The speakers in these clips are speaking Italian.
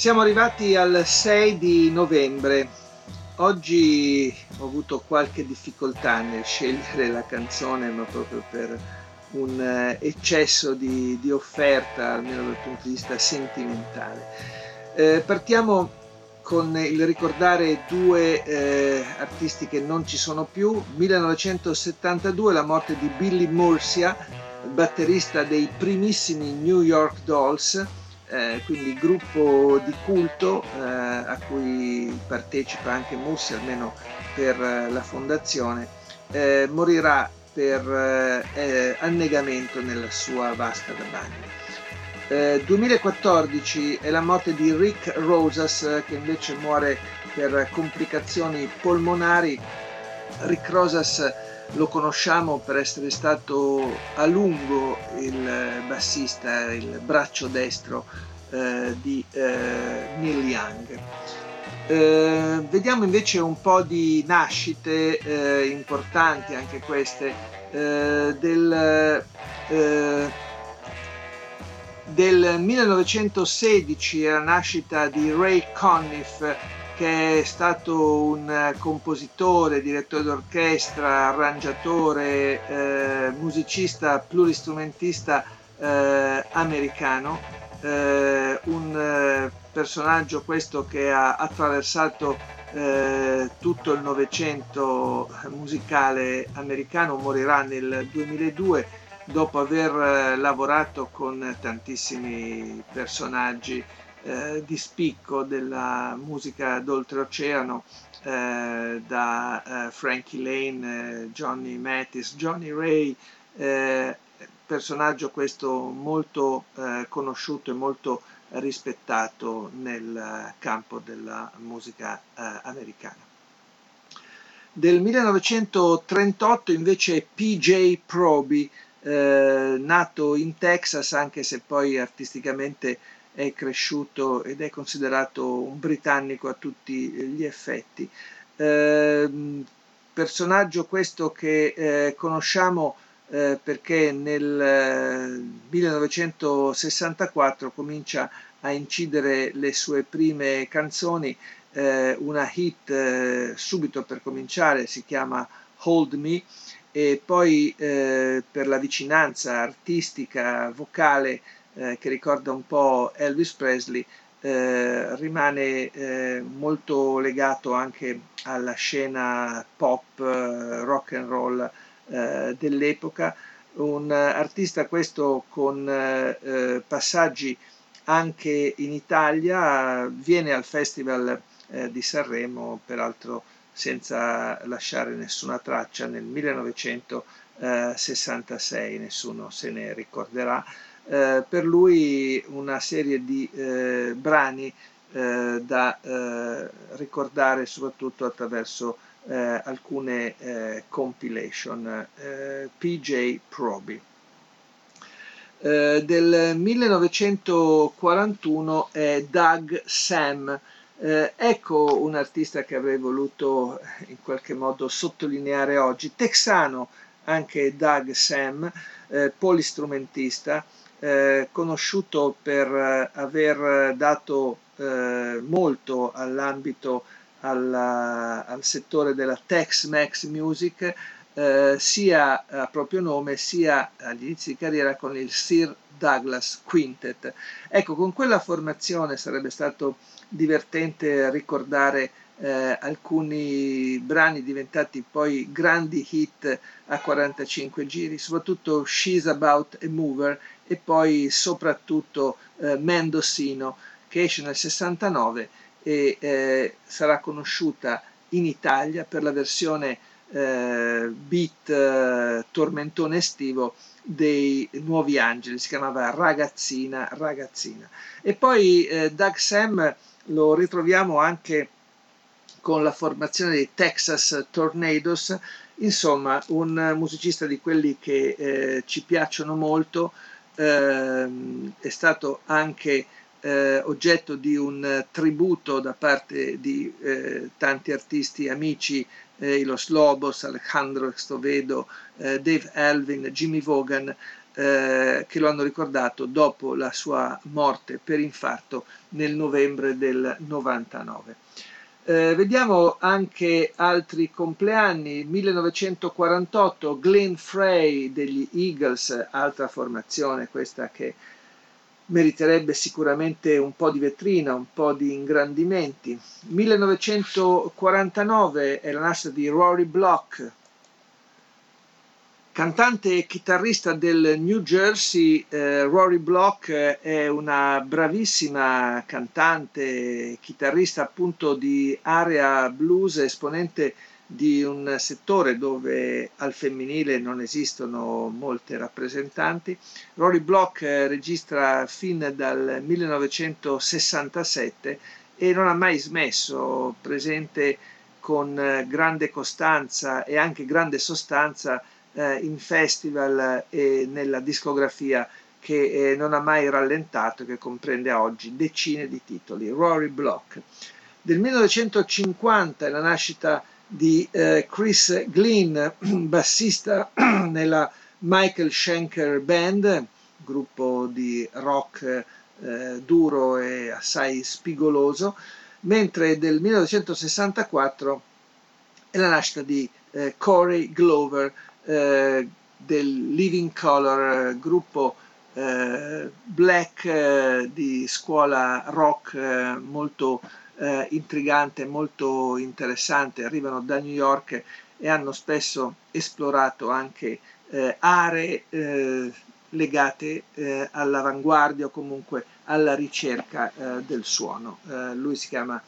Siamo arrivati al 6 di novembre. Oggi ho avuto qualche difficoltà nel scegliere la canzone, ma proprio per un eh, eccesso di, di offerta, almeno dal punto di vista sentimentale. Eh, partiamo con il ricordare due eh, artisti che non ci sono più. 1972 la morte di Billy Murcia, batterista dei primissimi New York Dolls eh, quindi gruppo di culto eh, a cui partecipa anche Mussi, almeno per eh, la fondazione, eh, morirà per eh, annegamento nella sua vasca da bagno. 2014 è la morte di Rick Rosas che invece muore per complicazioni polmonari. Rick Rosas lo conosciamo per essere stato a lungo il bassista, il braccio destro eh, di eh, Neil Young. Eh, vediamo invece un po' di nascite eh, importanti, anche queste, del, del 1916 è la nascita di Ray Conniff che è stato un compositore, direttore d'orchestra, arrangiatore, eh, musicista, pluristrumentista eh, americano, eh, un eh, personaggio questo che ha attraversato eh, tutto il Novecento musicale americano, morirà nel 2002 dopo aver eh, lavorato con tantissimi personaggi eh, di spicco della musica d'oltreoceano, eh, da eh, Frankie Lane, eh, Johnny Mattis, Johnny Ray, personaggio questo molto eh, conosciuto e molto rispettato nel campo della musica americana. Del 1938 invece PJ Proby, eh, nato in Texas, anche se poi artisticamente è cresciuto ed è considerato un britannico a tutti gli effetti. Eh, personaggio questo che eh, conosciamo eh, perché nel 1964 eh, comincia a incidere le sue prime canzoni, eh, una hit eh, subito per cominciare si chiama Hold Me e poi per la vicinanza artistica, vocale, che ricorda un po' Elvis Presley, eh, rimane eh, molto legato anche alla scena pop, eh, rock and roll eh, dell'epoca, un artista questo con eh, passaggi anche in Italia, viene al Festival di Sanremo, peraltro senza lasciare nessuna traccia nel 1966, nessuno se ne ricorderà. Eh, per lui una serie di eh, brani eh, da eh, ricordare soprattutto attraverso eh, alcune compilation. PJ Proby. del 1941 è Doug Sam. Eh, ecco un artista che avrei voluto in qualche modo sottolineare oggi, texano anche Doug Sam, eh, polistrumentista, eh, conosciuto per eh, aver dato eh, molto all'ambito alla, al settore della Tex-Mex Music, eh, sia a proprio nome sia agli inizi di carriera con il Sir Douglas Quintet. Ecco, con quella formazione sarebbe stato divertente ricordare eh, alcuni brani diventati poi grandi hit a 45 giri, soprattutto She's About a Mover e poi soprattutto eh, Mendocino che esce nel 69 e eh, sarà conosciuta in Italia per la versione eh, beat eh, tormentone estivo dei Nuovi Angeli, si chiamava Ragazzina, Ragazzina. E poi eh, Doug Sam lo ritroviamo anche con la formazione dei Texas Tornadoes, insomma un musicista di quelli che eh, ci piacciono molto, eh, è stato anche eh, oggetto di un tributo da parte di eh, tanti artisti amici, eh, Los Lobos, Alejandro Estovedo, eh, Dave Alvin, Jimmy Vaughan, che lo hanno ricordato dopo la sua morte per infarto nel novembre del 99. Eh, vediamo anche altri compleanni, 1948 Glenn Frey degli Eagles, altra formazione questa che meriterebbe sicuramente un po' di vetrina, un po' di ingrandimenti. 1949 è la nascita di Rory Block, Cantante e chitarrista del New Jersey, eh, Rory Block è una bravissima cantante, chitarrista appunto di area blues, esponente di un settore dove al femminile non esistono molte rappresentanti. Rory Block eh, registra fin dal 1967 e non ha mai smesso, presente con eh, grande costanza e anche grande sostanza eh, in festival e nella discografia che eh, non ha mai rallentato, che comprende oggi decine di titoli. Rory Block. Del 1950 è la nascita di eh, Chris Glynn, bassista nella Michael Schenker Band, gruppo di rock eh, duro e assai spigoloso, mentre del 1964 è la nascita di eh, Corey Glover, eh, del Living Color, gruppo eh, black eh, di scuola rock eh, molto eh, intrigante, molto interessante, arrivano da New York e hanno spesso esplorato anche aree legate all'avanguardia o comunque alla ricerca del suono. lui si chiama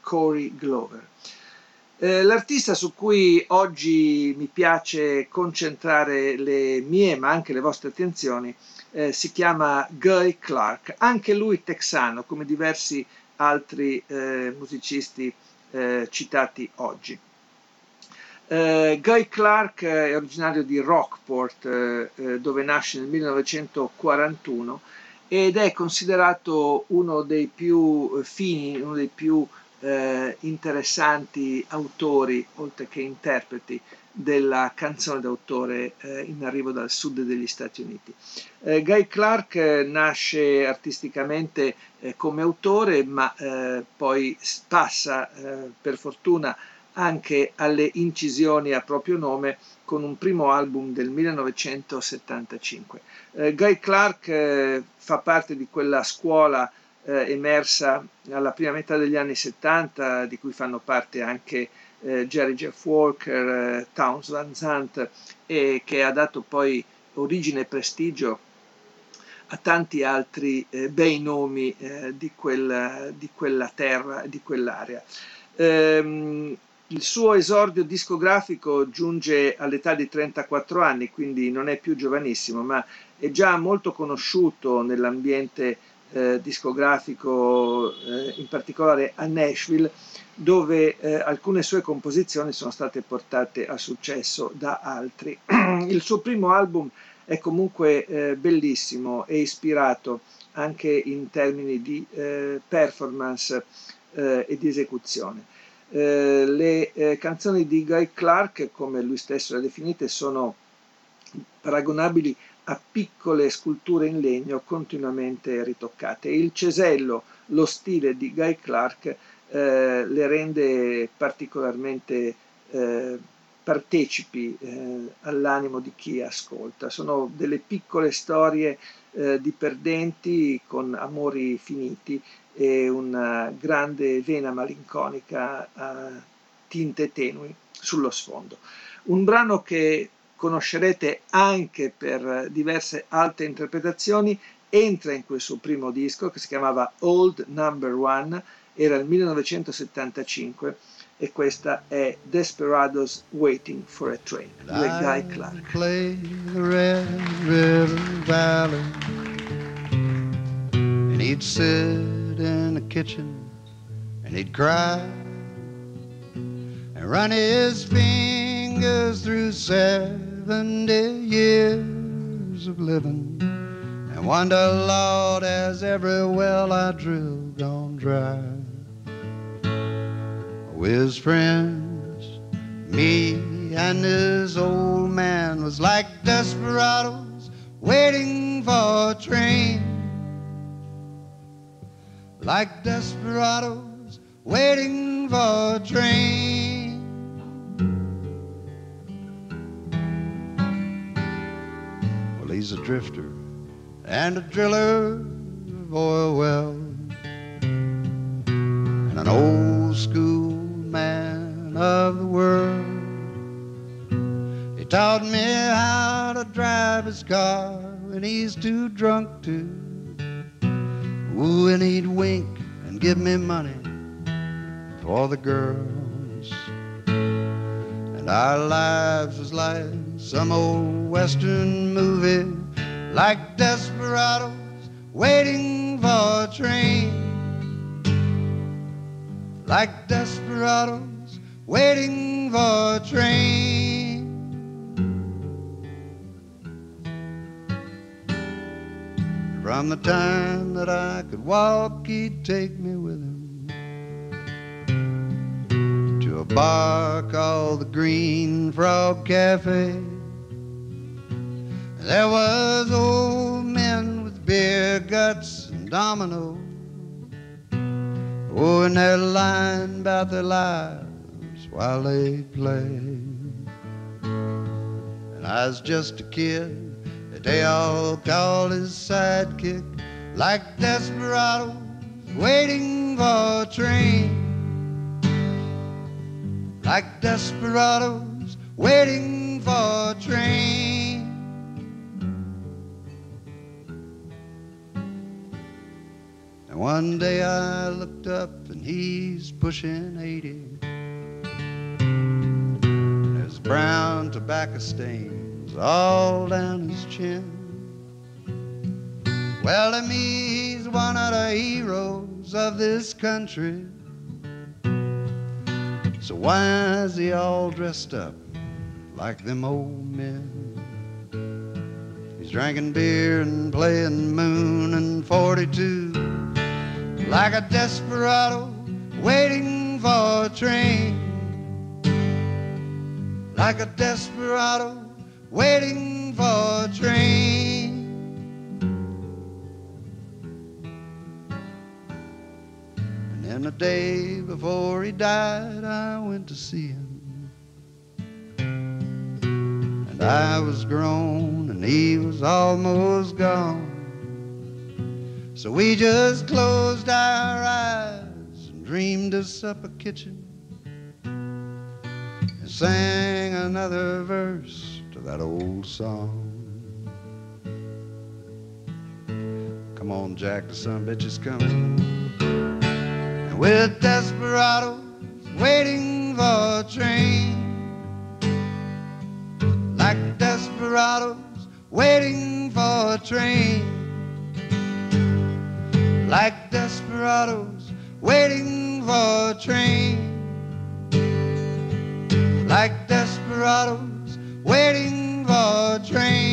Corey Glover. Eh, l'artista su cui oggi mi piace concentrare le mie ma anche le vostre attenzioni eh, si chiama Guy Clark, anche lui texano come diversi altri eh, musicisti eh, citati oggi. Eh, Guy Clark è originario di Rockport dove nasce nel 1941 ed è considerato uno dei più fini, uno dei più eh, interessanti autori, oltre che interpreti, della canzone d'autore eh, in arrivo dal sud degli Stati Uniti. Eh, Guy Clark eh, nasce artisticamente eh, come autore, ma eh, poi passa per fortuna anche alle incisioni a proprio nome con un primo album del 1975. Guy Clark fa parte di quella scuola eh, emersa alla prima metà degli anni 70, di cui fanno parte anche eh, Jerry Jeff Walker, eh, Towns Van Zandt, e che ha dato poi origine e prestigio a tanti altri eh, bei nomi eh, di, quel, di, quella terra, di quell'area. Ehm, il suo esordio discografico giunge all'età di 34 anni, quindi non è più giovanissimo, ma è già molto conosciuto nell'ambiente eh, discografico, eh, in particolare a Nashville, dove eh, alcune sue composizioni sono state portate a successo da altri. Il suo primo album è comunque eh, bellissimo e ispirato anche in termini di eh, performance eh, e di esecuzione. le canzoni di Guy Clark, come lui stesso le ha definite, sono paragonabili a piccole sculture in legno continuamente ritoccate. Il cesello, lo stile di Guy Clark eh, le rende particolarmente eh, partecipi eh, all'animo di chi ascolta. Sono delle piccole storie eh, di perdenti con amori finiti e una grande vena malinconica a tinte tenui sullo sfondo. Un brano che conoscerete anche per diverse altre interpretazioni, entra in quel suo primo disco che si chiamava Old Number One, era il 1975, e questa è Desperados Waiting for a Train, di Guy Clark. Play the Red River Valley and he'd sit in the kitchen and he'd cry and run his fingers through seventy years of living and wonder, Lord, has every well I drilled gone dry? With friends, me and this old man was like desperados waiting for a train. Like desperados waiting for a train. He's a drifter and a driller of oil wells and an old school man of the world. He taught me how to drive his car when he's too drunk to. Ooh, and he'd wink and give me money for the girls. And our lives was like some old western movie, like desperados waiting for a train. Like desperados waiting for a train. From the time that I could walk, he'd take me with him to a bar called the Green Frog Cafe. There was old men with beer guts and dominoes. Oh, and they're lying about their lives while they play. And I was just a kid that they all called his sidekick, like desperados waiting for a train. Like desperados waiting for a train. And one day I looked up and he's pushing 80. There's brown tobacco stains all down his chin. Well, to me, he's one of the heroes of this country. So why is he all dressed up like them old men? He's drinking beer and playing Moon and 42 like a desperado waiting for a train. Like a desperado waiting for a train. And then the day before he died, I went to see him. And I was grown and he was almost gone. So we just closed our eyes and dreamed us supper kitchen and sang another verse to that old song. Come on, Jack, the sun bitch is coming. And we're desperados waiting for a train. Like desperados waiting for a train like desperados waiting for a train. Like desperados waiting for a train.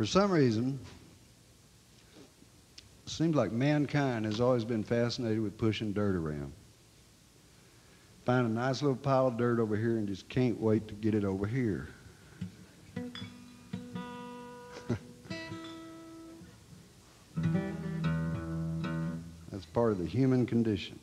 For some reason, it seems like mankind has always been fascinated with pushing dirt around. find a nice little pile of dirt over here and just can't wait to get it over here. That's part of the human condition.